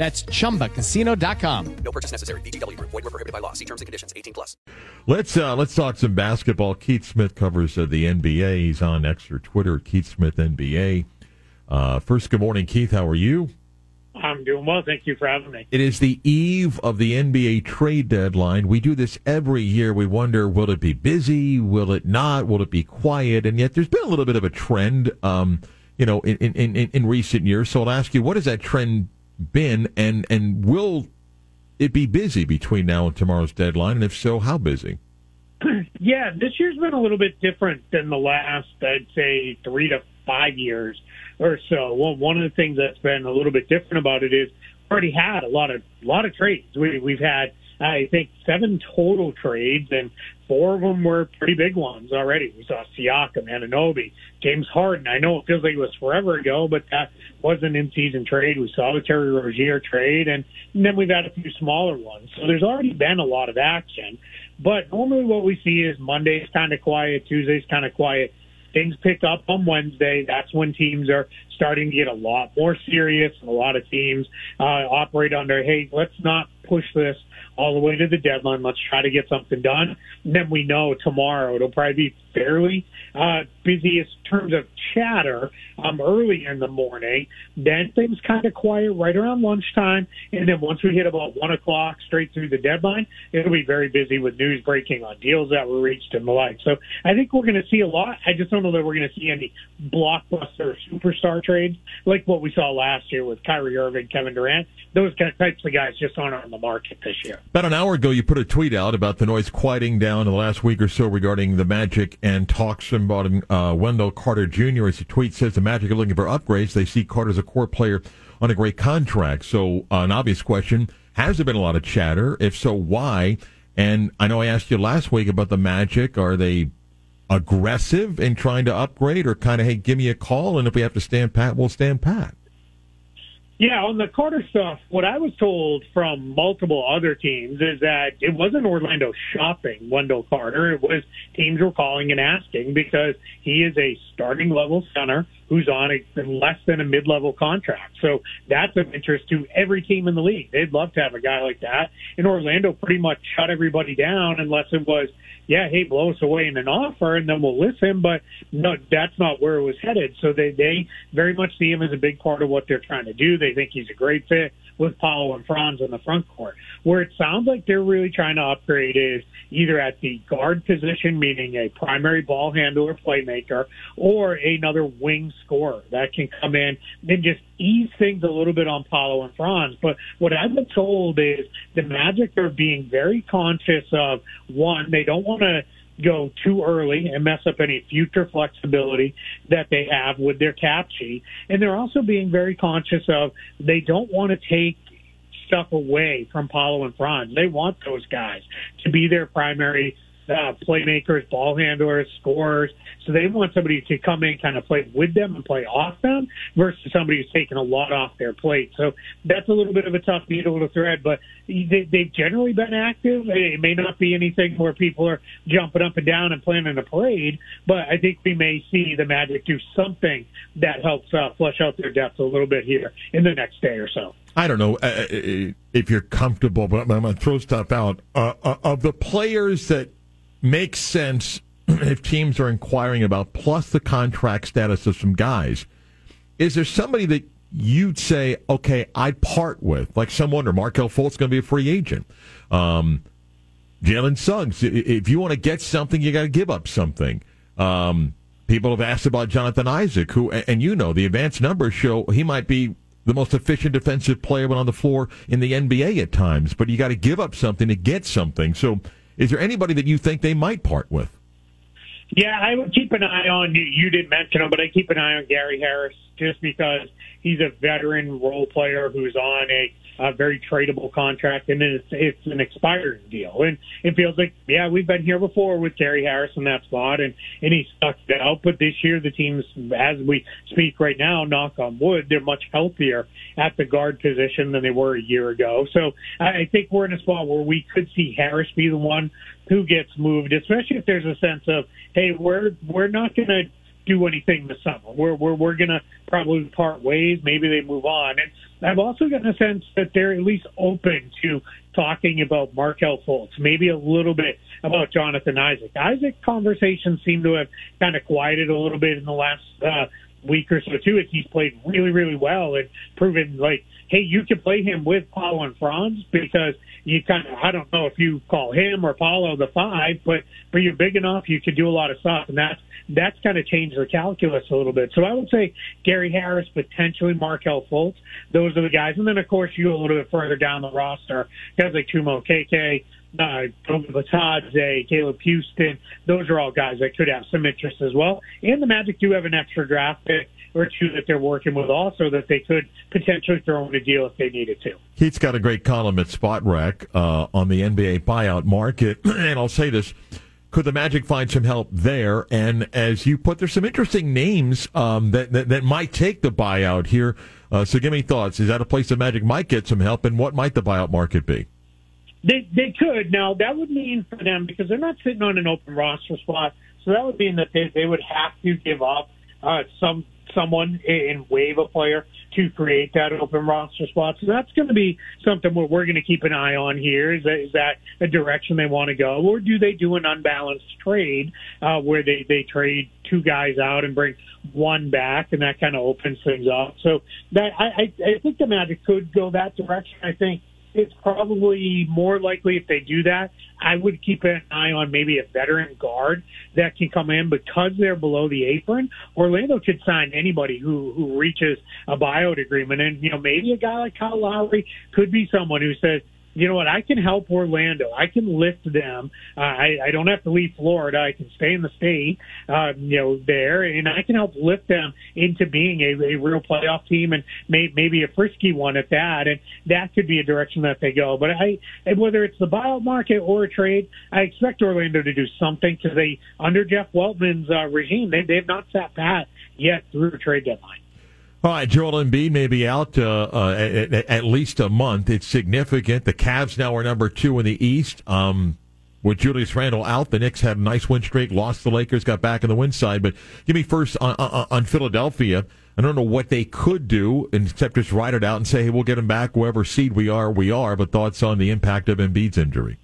That's chumbacasino.com. No purchase necessary. VGW Group. Void were prohibited by law. See terms and conditions. 18 plus. Let's uh, let's talk some basketball. Keith Smith covers uh, the NBA. He's on extra Twitter, Keith Smith NBA. Uh, first, good morning, Keith. How are you? I'm doing well. Thank you for having me. It is the eve of the NBA trade deadline. We do this every year. We wonder, will it be busy? Will it not? Will it be quiet? And yet, there's been a little bit of a trend, um, you know, in, in, in, in recent years. So I'll ask you, what has that trend been, and and will it be busy between now and tomorrow's deadline? And if so, how busy? Yeah, this year's been a little bit different than the last, I'd say, three to five years or so. Well, one of the things that's been a little bit different about it is already had a lot of a lot of trades. We, we've had I think seven total trades, and four of them were pretty big ones already. We saw Siakam, Anunoby, James Harden. I know it feels like it was forever ago, but that was an in-season trade. We saw the Terry Rozier trade, and, and then we've had a few smaller ones. So there's already been a lot of action. But normally what we see is Monday's kind of quiet, Tuesday's kind of quiet. Things pick up on Wednesday. That's when teams are starting to get a lot more serious. And a lot of teams uh, operate under, hey, let's not push this all the way to the deadline. Let's try to get something done. And then we know tomorrow it'll probably be fairly uh, busy in terms of chatter um, early in the morning. Then things kind of quiet right around lunchtime. And then once we hit about one o'clock straight through the deadline, it'll be very busy with news breaking on deals that were reached and the like. So I think we're going to see a lot. I just don't know that we're going to see any blockbuster superstar trades like what we saw last year with Kyrie Irving, Kevin Durant. Those types of guys just aren't on the market this year. About an hour ago, you put a tweet out about the noise quieting down in the last week or so regarding the Magic and talks about uh, Wendell Carter Jr. As the tweet says, the Magic are looking for upgrades. They see Carter as a core player on a great contract. So, uh, an obvious question: Has there been a lot of chatter? If so, why? And I know I asked you last week about the Magic. Are they aggressive in trying to upgrade, or kind of, hey, give me a call, and if we have to stand pat, we'll stand pat? Yeah, on the Carter stuff, what I was told from multiple other teams is that it wasn't Orlando shopping Wendell Carter. It was teams were calling and asking because he is a starting level center who's on a less than a mid level contract. So that's of interest to every team in the league. They'd love to have a guy like that. And Orlando pretty much shut everybody down unless it was yeah, hey, blow us away in an offer and then we'll listen. But no, that's not where it was headed. So they, they very much see him as a big part of what they're trying to do. They think he's a great fit with Paolo and Franz in the front court. Where it sounds like they're really trying to upgrade is either at the guard position, meaning a primary ball handler, playmaker, or another wing scorer that can come in and just ease things a little bit on Paolo and Franz. But what I've been told is the Magic are being very conscious of one, they don't want to go too early and mess up any future flexibility that they have with their cap sheet. And they're also being very conscious of they don't want to take stuff away from Paolo and Franz. They want those guys to be their primary uh, playmakers, ball handlers, scorers. So they want somebody to come in, kind of play with them and play off them versus somebody who's taking a lot off their plate. So that's a little bit of a tough needle to thread, but they, they've generally been active. It may not be anything where people are jumping up and down and planning a parade, but I think we may see the Magic do something that helps uh, flesh out their depth a little bit here in the next day or so. I don't know uh, uh if you're comfortable, but I'm going to throw stuff out. Uh, uh, of the players that makes sense if teams are inquiring about, plus the contract status of some guys. Is there somebody that you'd say, okay, I'd part with? Like some wonder, Markelle Fultz going to be a free agent. Um, Jalen Suggs, if you want to get something, you got to give up something. Um, people have asked about Jonathan Isaac, who, and you know, the advanced numbers show he might be the most efficient defensive player when on the floor in the NBA at times, but you got to give up something to get something. So, is there anybody that you think they might part with? Yeah, I would keep an eye on you. You didn't mention him, but I keep an eye on Gary Harris just because he's a veteran role player who's on a a very tradable contract, and it's it's an expiring deal. And it feels like, yeah, we've been here before with Terry Harris in that spot, and and he stuck it out. But this year, the teams, as we speak right now, knock on wood, they're much healthier at the guard position than they were a year ago. So I think we're in a spot where we could see Harris be the one who gets moved, especially if there's a sense of, hey, we're we're not going to do anything this summer. We're we're we're to probably part ways. Maybe they move on. And I've also gotten a sense that they're at least open to talking about Markelle Fultz, maybe a little bit about Jonathan Isaac. Isaac conversations seem to have kind of quieted a little bit in the last uh, week or so too. As he's played really really well and proven like, hey, you can play him with Paolo and Franz because you kind of I don't know if you call him or Paolo the five, but but you're big enough you could do a lot of stuff, and that's that's kind of changed the calculus a little bit. So I would say Gary Harris, potentially Markelle Fultz. Those are the guys. And then, of course, you a little bit further down the roster, guys like Chuma Okeke, uh, Bitadze, Caleb Houstan. Those are all guys that could have some interest as well. And the Magic do have an extra draft pick or two that they're working with also that they could potentially throw in a deal if they needed to. He's got a great column at Spotrac uh, on the NBA buyout market. and I'll say this could the Magic find some help there? And as you put, there's some interesting names um, that, that, that might take the buyout here. Uh, so give me thoughts. Is that a place the Magic might get some help, and what might the buyout market be? They they could now. That would mean for them because they're not sitting on an open roster spot. So that would mean that they they would have to give up uh, some someone and waive a player to create that open roster spot. So that's going to be something we're going to keep an eye on here. Is that, is that a direction they want to go, or do they do an unbalanced trade uh, where they they trade two guys out and bring one back, and that kind of opens things up? So that I I, I think the Magic could go that direction. I think it's probably more likely if they do that. I would keep an eye on maybe a veteran guard that can come in because they're below the apron. Orlando could sign anybody who who reaches a buyout agreement, and you know maybe a guy like Kyle Lowry could be someone who says, you know what? I can help Orlando. I can lift them. Uh, I, I don't have to leave Florida. I can stay in the state, uh, you know, there, and I can help lift them into being a, a real playoff team and may, maybe a frisky one at that. And that could be a direction that they go. But I, whether it's the buyout market or a trade, I expect Orlando to do something because they, under Jeff Weltman's uh, regime, they, they've not sat pat yet through a trade deadline. All right, Joel Embiid may be out uh, uh, at, at, least a month. It's significant. The Cavs now are number two in the East. Um, with Julius Randle out, the Knicks had a nice win streak, lost the Lakers, got back on the win side. But give me first on, on, on Philadelphia. I don't know what they could do except just ride it out and say, hey, we'll get them back. Whoever seed we are, we are. But thoughts on the impact of Embiid's injury?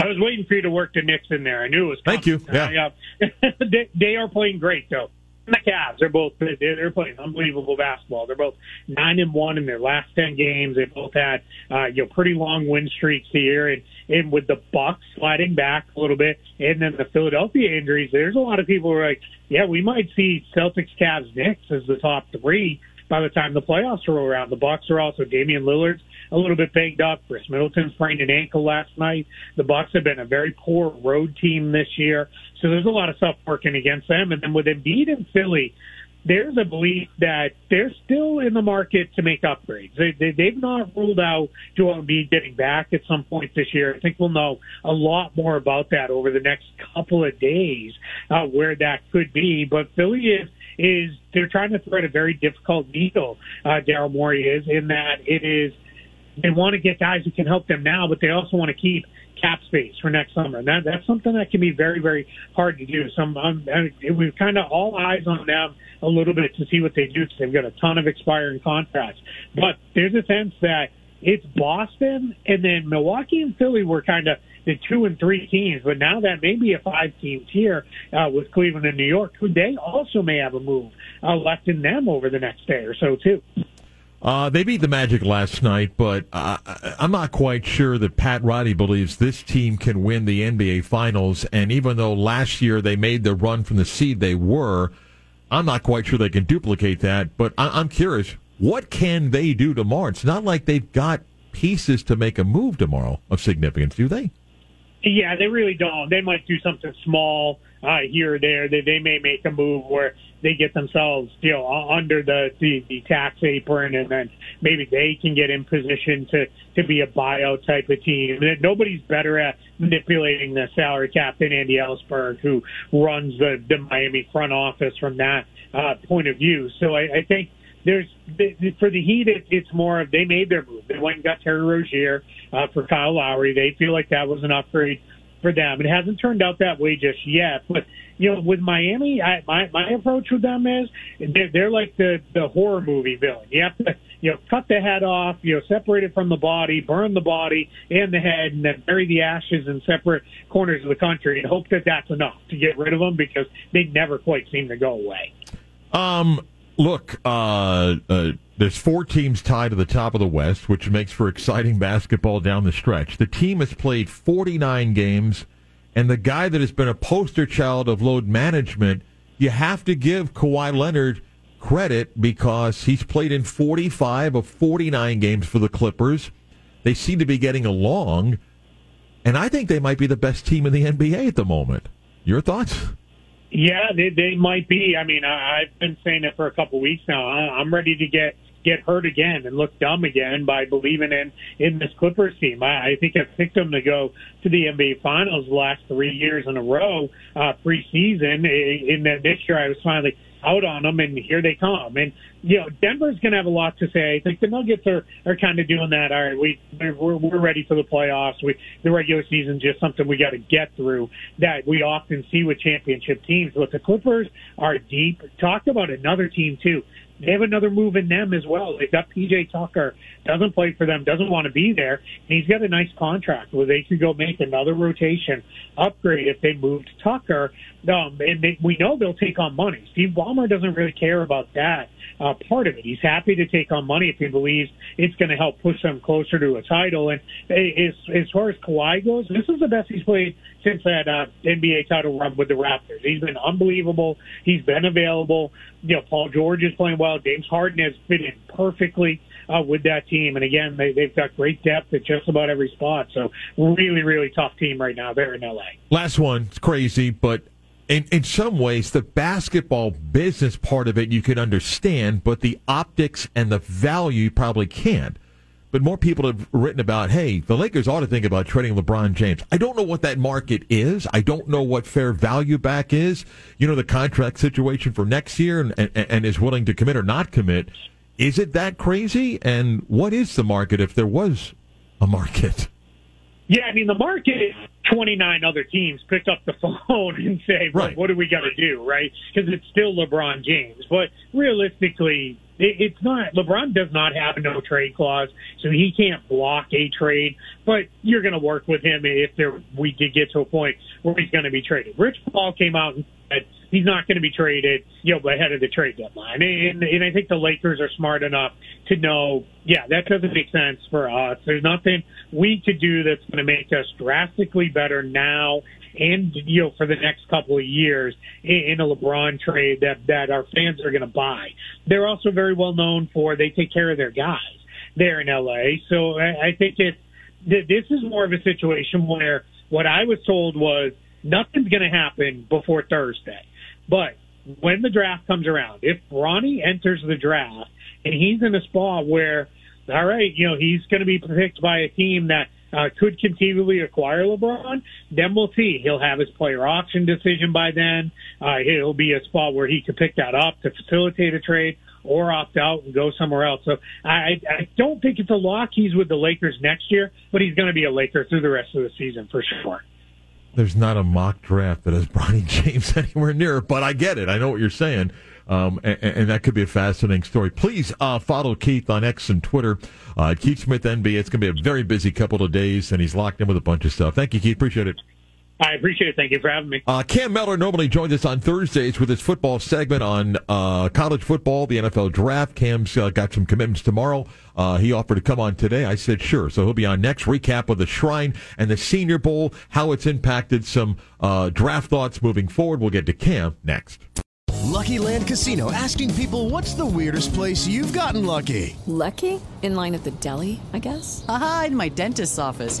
I was waiting for you to work the Knicks in there. I knew it was. Coming. Thank you. Yeah, they, they are playing great though the Cavs. They're both they're playing unbelievable basketball. They're both nine and one in their last ten games. They both had uh, you know pretty long win streaks here, and and with the Bucks sliding back a little bit, and then the Philadelphia injuries, there's a lot of people who are like, yeah, we might see Celtics, Cavs, Knicks as the top three by the time the playoffs roll around. The Bucks are also Damian Lillard's a little bit banged up. Khris Middleton sprained an ankle last night. The Bucks have been a very poor road team this year, so there's a lot of stuff working against them. And then with Embiid and Philly, there's a belief that they're still in the market to make upgrades. They, they, they've not ruled out Joel Embiid getting back at some point this year. I think we'll know a lot more about that over the next couple of days, uh, where that could be. But Philly is is they're trying to thread a very difficult needle. Uh, Daryl Morey is in that it is they want to get guys who can help them now, but they also want to keep cap space for next summer. And that, that's something that can be very, very hard to do. So um, we've kind of all eyes on them a little bit to see what they do because they've got a ton of expiring contracts. But there's a sense that it's Boston and then Milwaukee and Philly were kind of the two and three teams, but now that may be a five team tier uh, with Cleveland and New York, who they also may have a move uh, left in them over the next day or so too. Uh, they beat the Magic last night, but uh, I'm not quite sure that Pat Riley believes this team can win the NBA Finals. And even though last year they made the run from the seed they were, I'm not quite sure they can duplicate that. But I- I'm curious, what can they do tomorrow? It's not like they've got pieces to make a move tomorrow of significance, do they? Yeah, they really don't. They might do something small uh, here or there. They they may make a move where they get themselves, you know, under the, the the tax apron, and then maybe they can get in position to to be a buyout type of team. Nobody's better at manipulating the salary cap than Andy Elisburg, who runs the the Miami front office from that uh, point of view. So I, I think there's for the Heat, it, it's more of they made their move. They went and got Terry Rozier uh, for Kyle Lowry. They feel like that was an upgrade for them. It hasn't turned out that way just yet, but you know, with Miami, I, my my approach with them is they're, they're like the the horror movie villain. You have to you know cut the head off, you know, separate it from the body, burn the body and the head, and then bury the ashes in separate corners of the country, and hope that that's enough to get rid of them because they never quite seem to go away. Um, look, uh, uh, there's four teams tied to the top of the West, which makes for exciting basketball down the stretch. The team has played 49 games, and the guy that has been a poster child of load management, you have to give Kawhi Leonard credit because he's played in 45 of 49 games for the Clippers. They seem to be getting along, and I think they might be the best team in the NBA at the moment. Your thoughts? Yeah, they, they might be. I mean, I, I've been saying it for a couple weeks now. I, I'm ready to get get hurt again and look dumb again by believing in in this Clippers team. I, I think I've picked them to go to the NBA Finals the last three years in a row uh, preseason. In that this year, I was finally out on them, and here they come. And you know, Denver's going to have a lot to say. I think the Nuggets are are kind of doing that. All right, we we're, we're ready for the playoffs. We the regular season just something we got to get through. That we often see with championship teams. But the Clippers are deep. Talk about another team too they have another move in them as well. They've got PJ Tucker, doesn't play for them, doesn't want to be there. And he's got a nice contract where they could go make another rotation upgrade if they moved Tucker. Um, and they, we know they'll take on money. Steve Ballmer doesn't really care about that uh, part of it. He's happy to take on money if he believes it's going to help push them closer to a title. And as, as far as Kawhi goes, this is the best he's played since that uh, NBA title run with the Raptors. He's been unbelievable. He's been available. You know, Paul George is playing well. James Harden has fit in perfectly uh, with that team. And again, they, they've got great depth at just about every spot. So really, really tough team right now there in LA. Last one, it's crazy, but in, in some ways, the basketball business part of it you can understand, but the optics and the value you probably can't. But more people have written about, hey, the Lakers ought to think about trading LeBron James. I don't know what that market is. I don't know what fair value back is. You know, the contract situation for next year and, and, and is willing to commit or not commit. Is it that crazy? And what is the market if there was a market? Yeah, I mean, the market 29 other teams pick up the phone and say, right. what do we got to do, right? Because it's still LeBron James. But realistically, it, it's not. LeBron does not have a no trade clause, so he can't block a trade. But you're going to work with him if there we did get to a point where he's going to be traded. Rich Paul came out and said he's not going to be traded, you know, ahead of the trade deadline. And, and I think the Lakers are smart enough to know, yeah, that doesn't make sense for us. There's nothing we could do that's going to make us drastically better now and you know for the next couple of years in, a LeBron trade that that our fans are going to buy. They're also very well known for they take care of their guys there in LA. So I, I think it this is more of a situation where what I was told was nothing's going to happen before Thursday. But when the draft comes around, if Bronny enters the draft and he's in a spot where, all right, you know, he's going to be picked by a team that uh, could conceivably acquire LeBron, then we'll see. He'll have his player option decision by then. Uh, it'll be a spot where he could pick that up to facilitate a trade or opt out and go somewhere else. So I, I don't think it's a lock. He's with the Lakers next year, but he's going to be a Laker through the rest of the season for sure there's not a mock draft that has Bronny James anywhere near but I get it. I know what you're saying. Um, and, and, that could be a fascinating story. Please uh, follow Keith on X and Twitter, uh, Keith Smith NB. It's going to be a very busy couple of days, and he's locked in with a bunch of stuff. Thank you, Keith. Appreciate it. I appreciate it. Thank you for having me. Uh, Cam Mellor normally joins us on Thursdays with his football segment on uh, college football, the NFL draft. Cam's uh, got some commitments tomorrow. Uh, he offered to come on today. I said sure. So he'll be on next. Recap of the Shrine and the Senior Bowl, how it's impacted some uh, draft thoughts moving forward. We'll get to Cam next. Lucky Land Casino asking people what's the weirdest place you've gotten lucky? Lucky? In line at the deli, I guess? Aha, in my dentist's office.